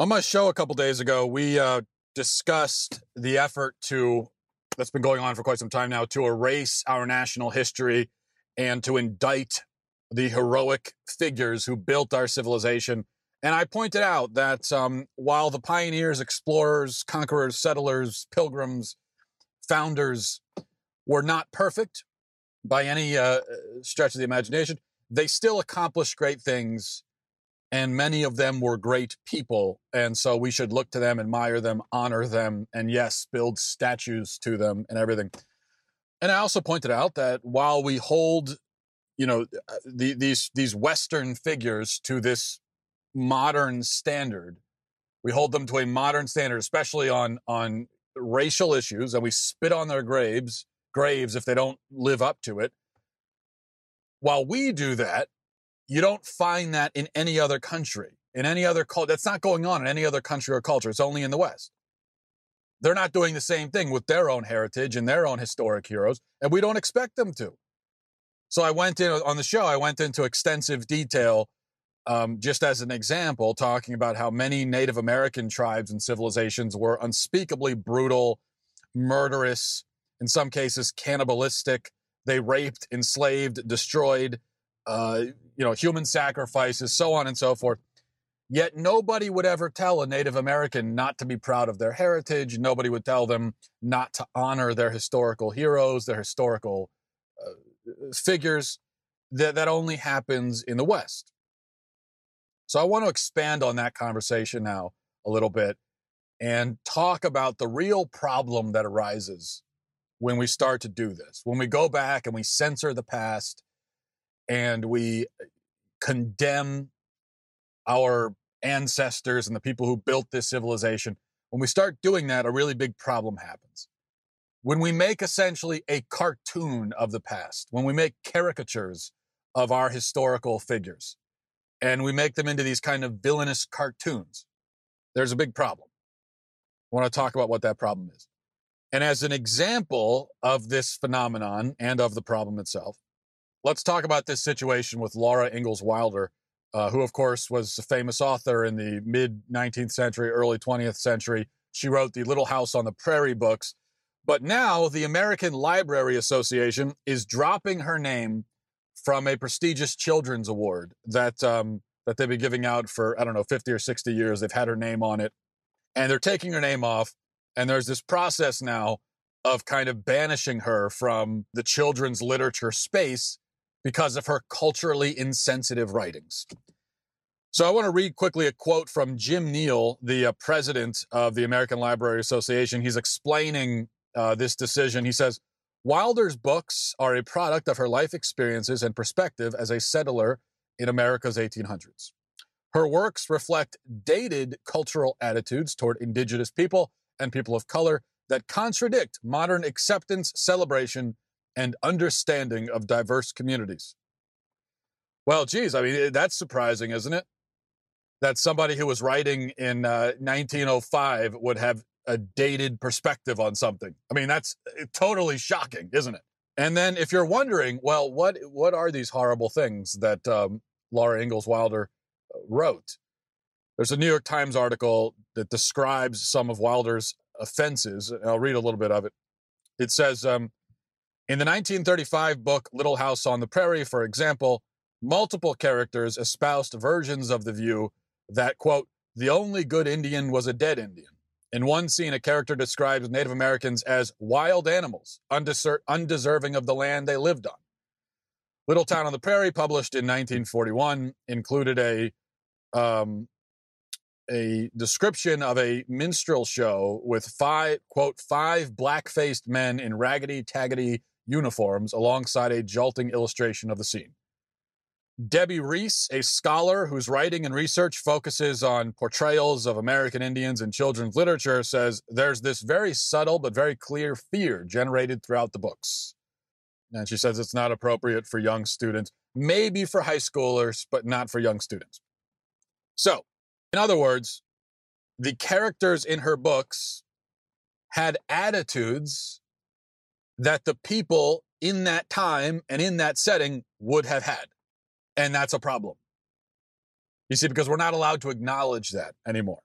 On my show a couple days ago, we uh, discussed the effort to that's been going on for quite some time now to erase our national history and to indict the heroic figures who built our civilization. And I pointed out that um, while the pioneers, explorers, conquerors, settlers, pilgrims, founders were not perfect by any uh, stretch of the imagination, they still accomplished great things. And many of them were great people. And so we should look to them, admire them, honor them, and yes, build statues to them and everything. And I also pointed out that while we hold, you know, uh, the, these these Western figures to this modern standard, we hold them to a modern standard, especially on on racial issues, and we spit on their graves graves if they don't live up to it. While we do that, you don't find that in any other country, in any other culture. That's not going on in any other country or culture. It's only in the West. They're not doing the same thing with their own heritage and their own historic heroes, and we don't expect them to. So I went in on the show, I went into extensive detail um, just as an example, talking about how many Native American tribes and civilizations were unspeakably brutal, murderous, in some cases cannibalistic. They raped, enslaved, destroyed, uh, you know, human sacrifices, so on and so forth. Yet nobody would ever tell a Native American not to be proud of their heritage. Nobody would tell them not to honor their historical heroes, their historical uh, figures. That, that only happens in the West. So I want to expand on that conversation now a little bit and talk about the real problem that arises when we start to do this. When we go back and we censor the past and we condemn our ancestors and the people who built this civilization, when we start doing that, a really big problem happens. When we make essentially a cartoon of the past, when we make caricatures of our historical figures, and we make them into these kind of villainous cartoons, there's a big problem. I want to talk about what that problem is. And as an example of this phenomenon and of the problem itself, let's talk about this situation with Laura Ingalls Wilder, uh, who, of course, was a famous author in the mid 19th century, early 20th century. She wrote the Little House on the Prairie books. But now the American Library Association is dropping her name from a prestigious children's award that um, that they've been giving out for I don't know 50 or 60 years. They've had her name on it, and they're taking her name off. And there's this process now of kind of banishing her from the children's literature space because of her culturally insensitive writings. So I want to read quickly a quote from Jim Neal, the uh, president of the American Library Association. He's explaining uh, this decision. He says, Wilder's books are a product of her life experiences and perspective as a settler in America's 1800s. Her works reflect dated cultural attitudes toward indigenous people and people of color that contradict modern acceptance, celebration, and understanding of diverse communities. Well, geez, I mean, that's surprising, isn't it? That somebody who was writing in uh, 1905 would have a dated perspective on something. I mean, that's uh, totally shocking, isn't it? And then, if you're wondering, well, what what are these horrible things that um, Laura Ingalls Wilder uh, wrote? There's a New York Times article that describes some of Wilder's offenses. I'll read a little bit of it. It says um, In the 1935 book Little House on the Prairie, for example, multiple characters espoused versions of the view that, quote, the only good Indian was a dead Indian. In one scene, a character describes Native Americans as wild animals, undeser- undeserving of the land they lived on. Little Town on the Prairie, published in 1941, included a um, a description of a minstrel show with five quote five black-faced men in raggedy taggedy uniforms alongside a jolting illustration of the scene. Debbie Reese, a scholar whose writing and research focuses on portrayals of American Indians in children's literature, says there's this very subtle but very clear fear generated throughout the books. And she says it's not appropriate for young students, maybe for high schoolers, but not for young students. So, in other words, the characters in her books had attitudes that the people in that time and in that setting would have had. And that's a problem. You see, because we're not allowed to acknowledge that anymore.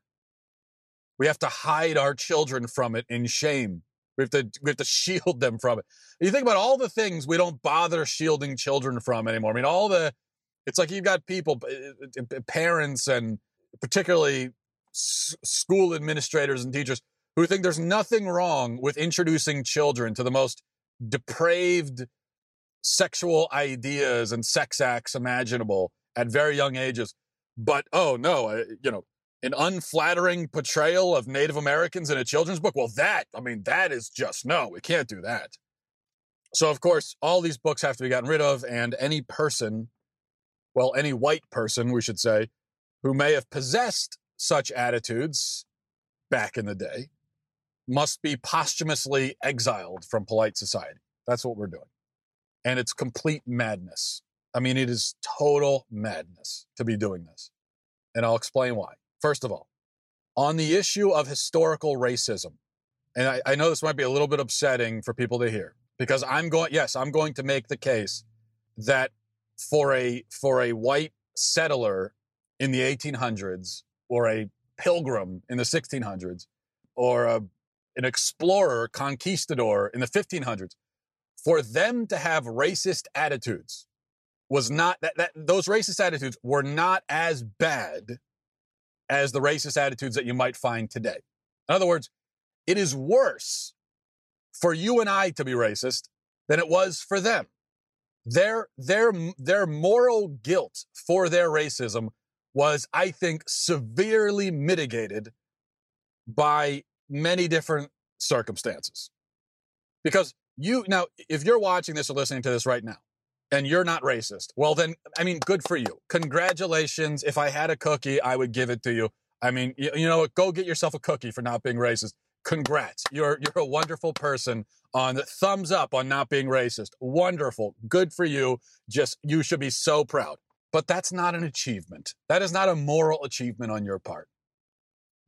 We have to hide our children from it in shame. We have to we have to shield them from it. You think about all the things we don't bother shielding children from anymore. I mean, all the it's like you've got people, eh, eh, eh, parents, and particularly school administrators and teachers who think there's nothing wrong with introducing children to the most depraved sexual ideas and sex acts imaginable at very young ages. But oh no, you know, an unflattering portrayal of Native Americans in a children's book. Well, that, I mean, that is just no, we can't do that. So, of course, all these books have to be gotten rid of, and any person, well, any white person, we should say, who may have possessed such attitudes back in the day must be posthumously exiled from polite society. That's what we're doing. And it's complete madness. I mean, it is total madness to be doing this. And I'll explain why. First of all, on the issue of historical racism, and I, I know this might be a little bit upsetting for people to hear because I'm going, yes, I'm going to make the case that for a, for a white settler in the 1800s or a pilgrim in the 1600s or a, an explorer, conquistador in the 1500s, for them to have racist attitudes was not that, that those racist attitudes were not as bad as the racist attitudes that you might find today. In other words, it is worse for you and I to be racist than it was for them. Their, their, their moral guilt for their racism was, I think, severely mitigated by many different circumstances. Because you, now, if you're watching this or listening to this right now, and you're not racist. Well, then, I mean, good for you. Congratulations. If I had a cookie, I would give it to you. I mean, you, you know what? Go get yourself a cookie for not being racist. Congrats. You're, you're a wonderful person on the thumbs up on not being racist. Wonderful. Good for you. Just, you should be so proud. But that's not an achievement. That is not a moral achievement on your part.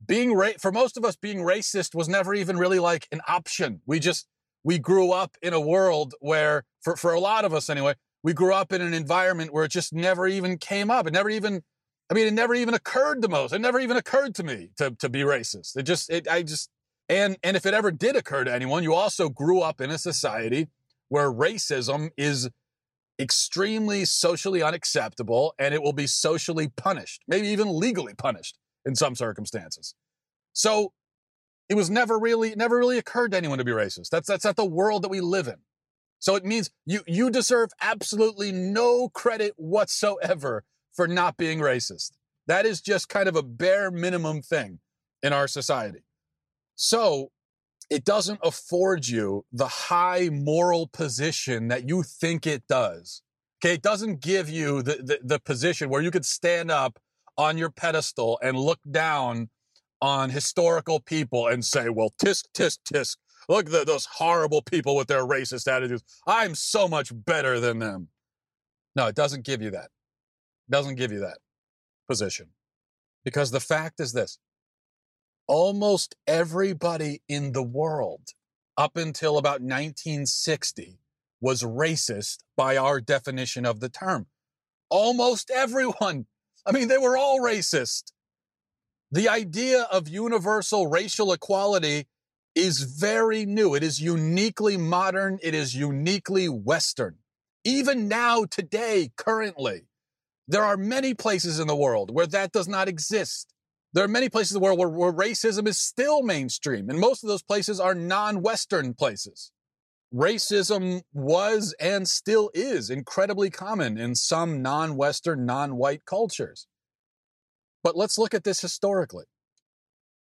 Being ra- for most of us, being racist was never even really like an option. We just, we grew up in a world where, for, for a lot of us anyway, we grew up in an environment where it just never even came up. It never even, I mean, it never even occurred to most. It never even occurred to me to, to be racist. It just, it, I just, and, and if it ever did occur to anyone, you also grew up in a society where racism is extremely socially unacceptable and it will be socially punished, maybe even legally punished in some circumstances. So it was never really, never really occurred to anyone to be racist. That's, that's not the world that we live in. So it means you, you deserve absolutely no credit whatsoever for not being racist. That is just kind of a bare minimum thing in our society. So it doesn't afford you the high moral position that you think it does. Okay. It doesn't give you the, the, the position where you could stand up on your pedestal and look down on historical people and say, well, tisk, tisk, tisk, Look at those horrible people with their racist attitudes. I'm so much better than them. No, it doesn't give you that. It doesn't give you that position. Because the fact is this almost everybody in the world up until about 1960 was racist by our definition of the term. Almost everyone. I mean, they were all racist. The idea of universal racial equality is very new. It is uniquely modern. It is uniquely Western. Even now, today, currently, there are many places in the world where that does not exist. There are many places in the world where, where racism is still mainstream, and most of those places are non Western places. Racism was and still is incredibly common in some non Western, non white cultures. But let's look at this historically.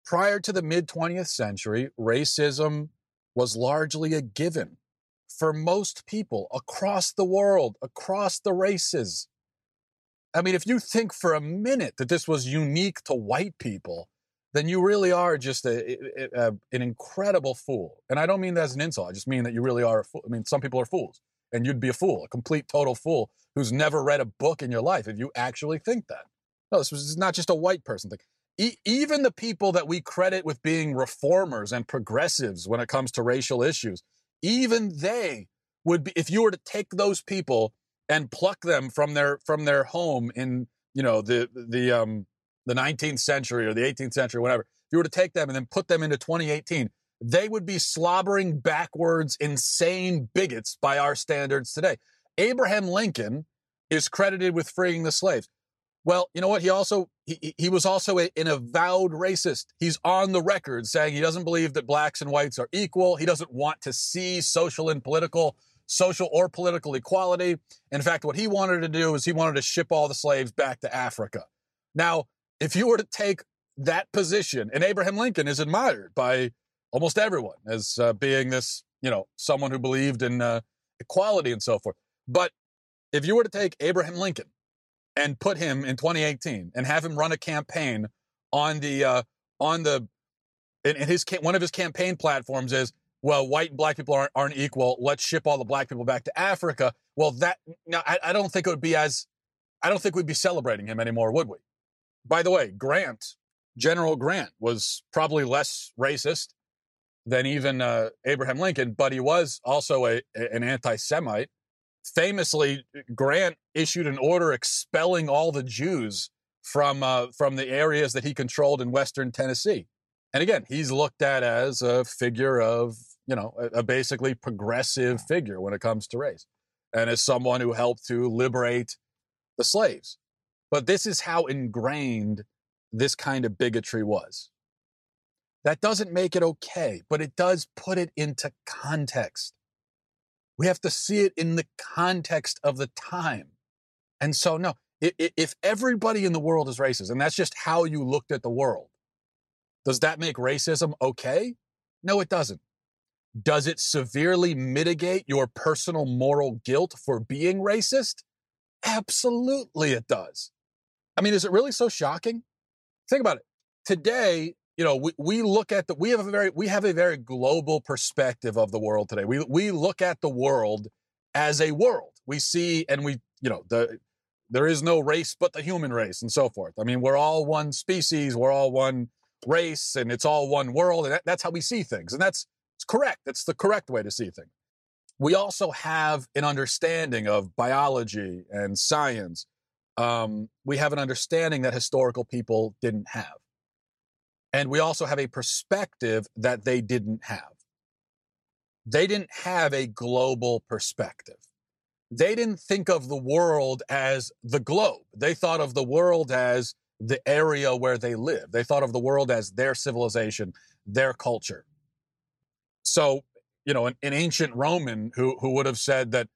Prior to the mid 20th century, racism was largely a given for most people across the world, across the races. I mean, if you think for a minute that this was unique to white people, then you really are just a, a, a, an incredible fool. And I don't mean that as an insult. I just mean that you really are a fool. I mean, some people are fools, and you'd be a fool, a complete, total fool who's never read a book in your life if you actually think that. No, this is not just a white person thing e- even the people that we credit with being reformers and progressives when it comes to racial issues, even they would be, if you were to take those people and pluck them from their, from their home in, you know, the, the, um, the 19th century or the 18th century, whatever, if you were to take them and then put them into 2018, they would be slobbering backwards, insane bigots by our standards today. Abraham Lincoln is credited with freeing the slaves. Well, you know what? He also he, he was also a, an avowed racist. He's on the record saying he doesn't believe that blacks and whites are equal. He doesn't want to see social and political social or political equality. In fact, what he wanted to do is he wanted to ship all the slaves back to Africa. Now, if you were to take that position, and Abraham Lincoln is admired by almost everyone as uh, being this, you know, someone who believed in uh, equality and so forth. But if you were to take Abraham Lincoln and put him in 2018 and have him run a campaign on the uh, on the in, his one of his campaign platforms is well, white and black people aren't, aren't equal. Let's ship all the black people back to Africa. Well, that now I, I don't think it would be as I don't think we'd be celebrating him anymore, would we? By the way, Grant, General Grant, was probably less racist than even uh, Abraham Lincoln, but he was also a, an anti-Semite. Famously, Grant issued an order expelling all the Jews from uh, from the areas that he controlled in western Tennessee. And again, he's looked at as a figure of you know, a, a basically progressive figure when it comes to race and as someone who helped to liberate the slaves. But this is how ingrained this kind of bigotry was. That doesn't make it okay, but it does put it into context. We have to see it in the context of the time. And so, no, if everybody in the world is racist, and that's just how you looked at the world, does that make racism okay? No, it doesn't. Does it severely mitigate your personal moral guilt for being racist? Absolutely, it does. I mean, is it really so shocking? Think about it. Today, you know, we, we look at the we have a very we have a very global perspective of the world today. We we look at the world as a world. We see and we, you know, the there is no race but the human race and so forth. I mean, we're all one species, we're all one race, and it's all one world, and that, that's how we see things. And that's it's correct. It's the correct way to see things. We also have an understanding of biology and science. Um, we have an understanding that historical people didn't have. And we also have a perspective that they didn't have. They didn't have a global perspective. They didn't think of the world as the globe. They thought of the world as the area where they live. They thought of the world as their civilization, their culture. So, you know, an, an ancient Roman who, who would have said that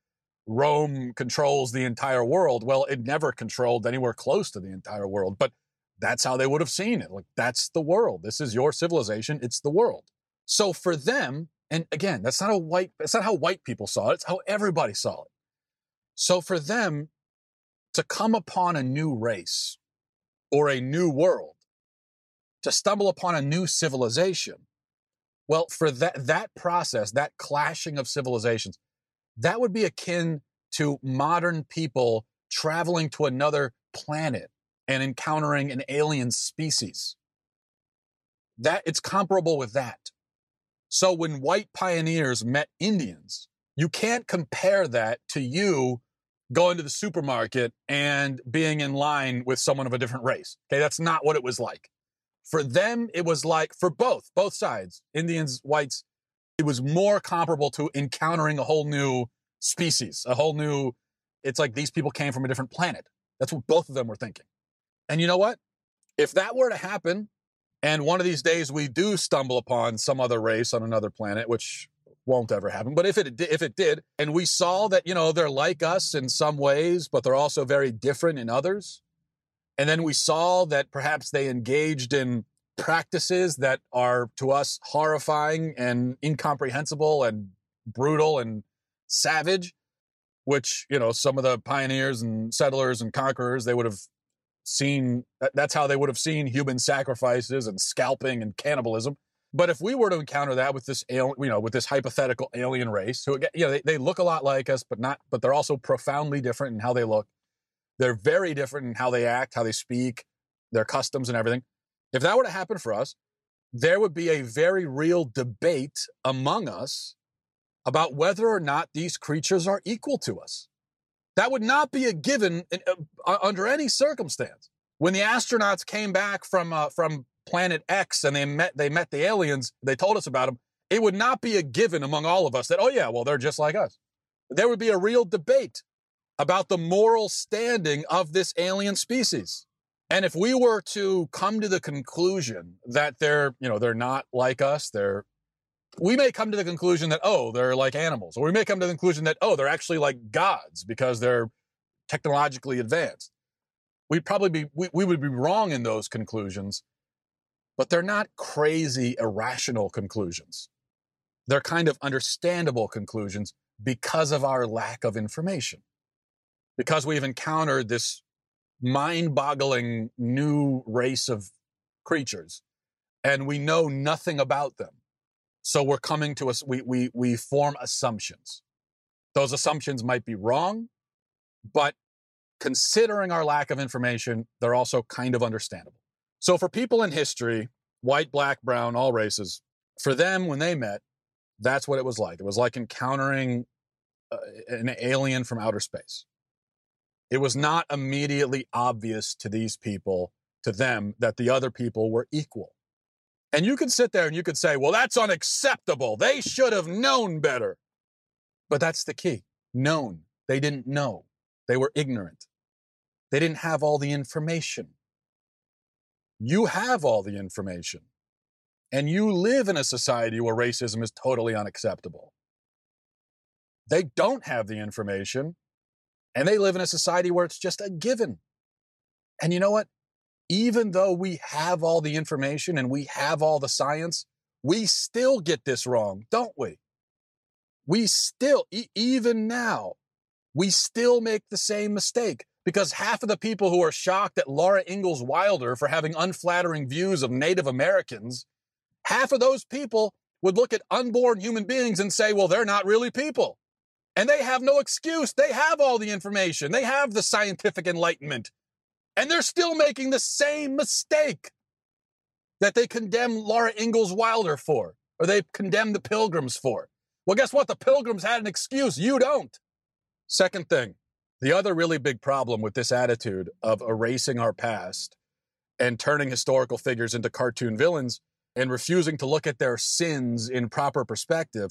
Rome controls the entire world, well, it never controlled anywhere close to the entire world. But that's how they would have seen it. Like, that's the world. This is your civilization. It's the world. So for them, and again, that's not a white, that's not how white people saw it. It's how everybody saw it. So for them to come upon a new race or a new world, to stumble upon a new civilization, well, for that, that process, that clashing of civilizations, that would be akin to modern people traveling to another planet and encountering an alien species. That it's comparable with that. So when white pioneers met Indians, you can't compare that to you going to the supermarket and being in line with someone of a different race. Okay, that's not what it was like. For them, it was like, for both, both sides, Indians, whites, it was more comparable to encountering a whole new species, a whole new, it's like these people came from a different planet. That's what both of them were thinking. And you know what? If that were to happen, and one of these days we do stumble upon some other race on another planet, which won't ever happen, but if it if it did, and we saw that you know they're like us in some ways, but they're also very different in others, and then we saw that perhaps they engaged in practices that are to us horrifying and incomprehensible and brutal and savage, which, you know, some of the pioneers and settlers and conquerors, they would have seen that's how they would have seen human sacrifices and scalping and cannibalism. But if we were to encounter that with this, alien you know, with this hypothetical alien race, who, you know, they, they look a lot like us, but not, but they're also profoundly different in how they look. They're very different in how they act, how they speak, their customs and everything. If that were to happen for us, there would be a very real debate among us about whether or not these creatures are equal to us. That would not be a given in, uh, under any circumstance. When the astronauts came back from uh, from Planet X and they met they met the aliens, they told us about them. It would not be a given among all of us that oh yeah, well they're just like us. There would be a real debate about the moral standing of this alien species. And if we were to come to the conclusion that they're, you know, they're not like us, they're we may come to the conclusion that oh, they're like animals, or we may come to the conclusion that oh, they're actually like gods because they're technologically advanced. We'd probably be we, we would be wrong in those conclusions, but they're not crazy irrational conclusions. They're kind of understandable conclusions because of our lack of information. Because we've encountered this mind boggling new race of creatures and we know nothing about them. So we're coming to us, we, we, we form assumptions. Those assumptions might be wrong, but considering our lack of information, they're also kind of understandable. So for people in history, white, black, brown, all races, for them, when they met, that's what it was like. It was like encountering uh, an alien from outer space it was not immediately obvious to these people, to them, that the other people were equal. And you could sit there and you could say, well, that's unacceptable. They should have known better. But that's the key known. They didn't know. They were ignorant. They didn't have all the information. You have all the information. And you live in a society where racism is totally unacceptable. They don't have the information and they live in a society where it's just a given. And you know what? Even though we have all the information and we have all the science, we still get this wrong, don't we? We still, e- even now, we still make the same mistake because half of the people who are shocked at Laura Ingalls Wilder for having unflattering views of Native Americans, half of those people would look at unborn human beings and say, well, they're not really people. And they have no excuse. They have all the information. They have the scientific enlightenment. And they're still making the same mistake that they condemn Laura Ingalls Wilder for, or they condemn the pilgrims for. Well, guess what? The pilgrims had an excuse. You don't. Second thing, the other really big problem with this attitude of erasing our past and turning historical figures into cartoon villains and refusing to look at their sins in proper perspective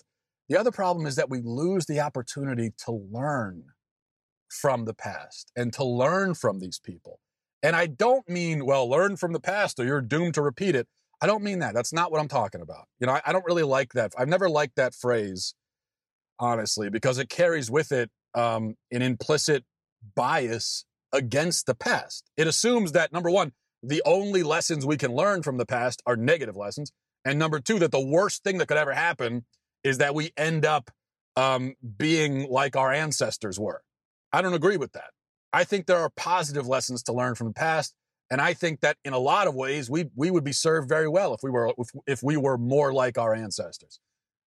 the other problem is that we lose the opportunity to learn from the past and to learn from these people. And I don't mean, well, learn from the past or you're doomed to repeat it. I don't mean that. That's not what I'm talking about. You know, I, I don't really like that. I've never liked that phrase, honestly, because it carries with it um, an implicit bias against the past. It assumes that, number one, the only lessons we can learn from the past are negative lessons. And number two, that the worst thing that could ever happen is that we end up um, being like our ancestors were. I don't agree with that. I think there are positive lessons to learn from the past, and I think that in a lot of ways we we would be served very well if we were if, if we were more like our ancestors.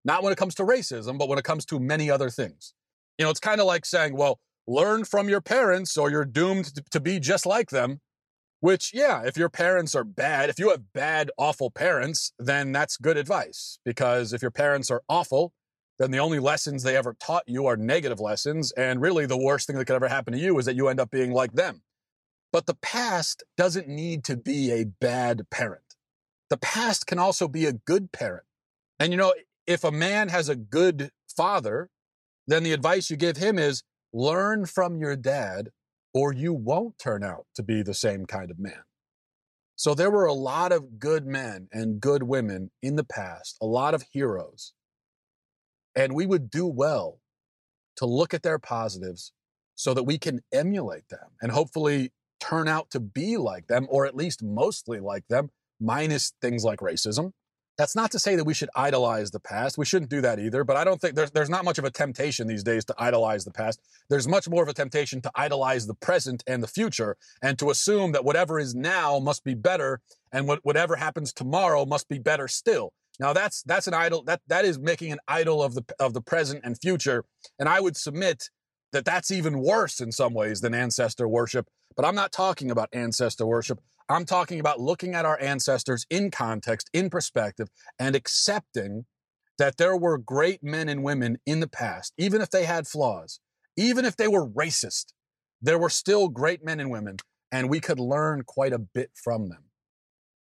Not when it comes to racism, but when it comes to many other things. You know, it's kind of like saying, well, learn from your parents or you're doomed to, to be just like them. Which, yeah, if your parents are bad, if you have bad, awful parents, then that's good advice. Because if your parents are awful, then the only lessons they ever taught you are negative lessons. And really, the worst thing that could ever happen to you is that you end up being like them. But the past doesn't need to be a bad parent. The past can also be a good parent. And you know, if a man has a good father, then the advice you give him is learn from your dad or you won't turn out to be the same kind of man. So there were a lot of good men and good women in the past, a lot of heroes. And we would do well to look at their positives so that we can emulate them and hopefully turn out to be like them, or at least mostly like them, minus things like racism. That's not to say that we should idolize the past. We shouldn't do that either. But I don't think there's, there's not much of a temptation these days to idolize the past. There's much more of a temptation to idolize the present and the future and to assume that whatever is now must be better and what, whatever happens tomorrow must be better still. Now that's, that's an idol that, that is making an idol of the, of the present and future. And I would submit that that's even worse in some ways than ancestor worship. But I'm not talking about ancestor worship. I'm talking about looking at our ancestors in context, in perspective, and accepting that there were great men and women in the past, even if they had flaws, even if they were racist, there were still great men and women and we could learn quite a bit from them.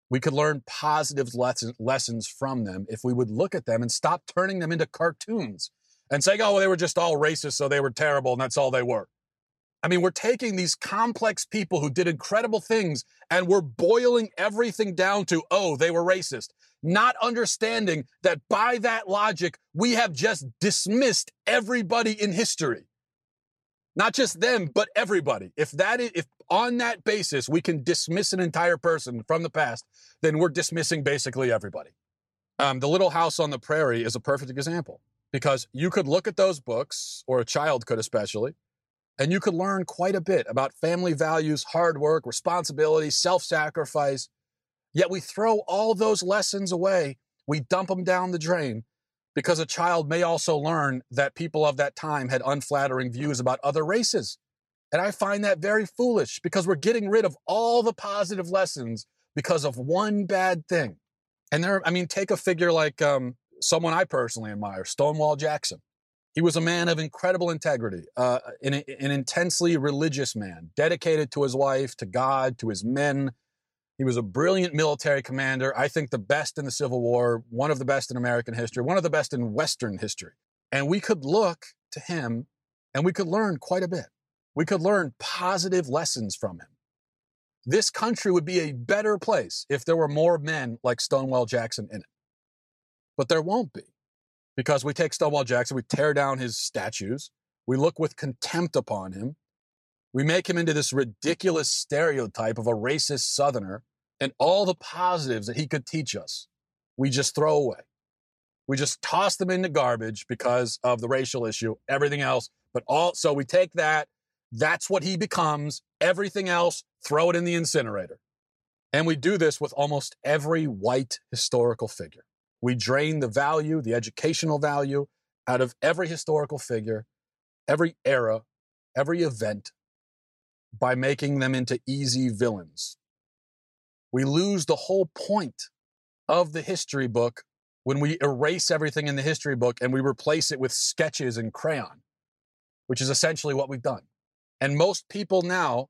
We could learn positive lesson, lessons from them if we would look at them and stop turning them into cartoons and saying, oh, well, they were just all racist, so they were terrible, and that's all they were. I mean, we're taking these complex people who did incredible things and we're boiling everything down to, oh, they were racist, not understanding that by that logic, we have just dismissed everybody in history. Not just them, but everybody. If that is, if on that basis we can dismiss an entire person from the past, then we're dismissing basically everybody. Um, the Little House on the Prairie is a perfect example because you could look at those books, or a child could especially, and you could learn quite a bit about family values, hard work, responsibility, self sacrifice. Yet we throw all those lessons away. We dump them down the drain because a child may also learn that people of that time had unflattering views about other races. And I find that very foolish because we're getting rid of all the positive lessons because of one bad thing. And there, I mean, take a figure like um, someone I personally admire, Stonewall Jackson. He was a man of incredible integrity, uh, an, an intensely religious man, dedicated to his wife, to God, to his men, he was a brilliant military commander. I think the best in the Civil War, one of the best in American history, one of the best in Western history. And we could look to him and we could learn quite a bit. We could learn positive lessons from him. This country would be a better place if there were more men like Stonewall Jackson in it. But there won't be because we take Stonewall Jackson, we tear down his statues, we look with contempt upon him, we make him into this ridiculous stereotype of a racist Southerner, and all the positives that he could teach us, we just throw away. We just toss them into garbage because of the racial issue, everything else. But all, so we take that, that's what he becomes. Everything else, throw it in the incinerator. And we do this with almost every white historical figure. We drain the value, the educational value out of every historical figure, every era, every event, by making them into easy villains. We lose the whole point of the history book when we erase everything in the history book and we replace it with sketches and crayon, which is essentially what we've done. And most people now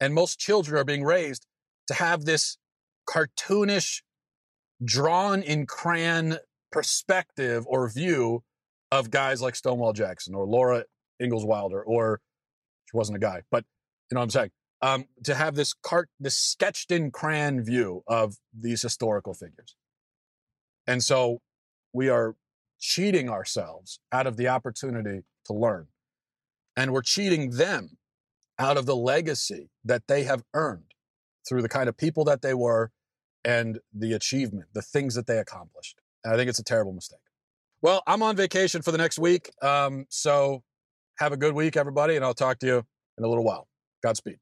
and most children are being raised to have this cartoonish, drawn in crayon perspective or view of guys like Stonewall Jackson or Laura Ingalls Wilder, or she wasn't a guy, but you know what I'm saying? Um, to have this cart, this sketched in crayon view of these historical figures. And so we are cheating ourselves out of the opportunity to learn. And we're cheating them out of the legacy that they have earned through the kind of people that they were and the achievement, the things that they accomplished. And I think it's a terrible mistake. Well, I'm on vacation for the next week. Um, so have a good week, everybody, and I'll talk to you in a little while. Godspeed.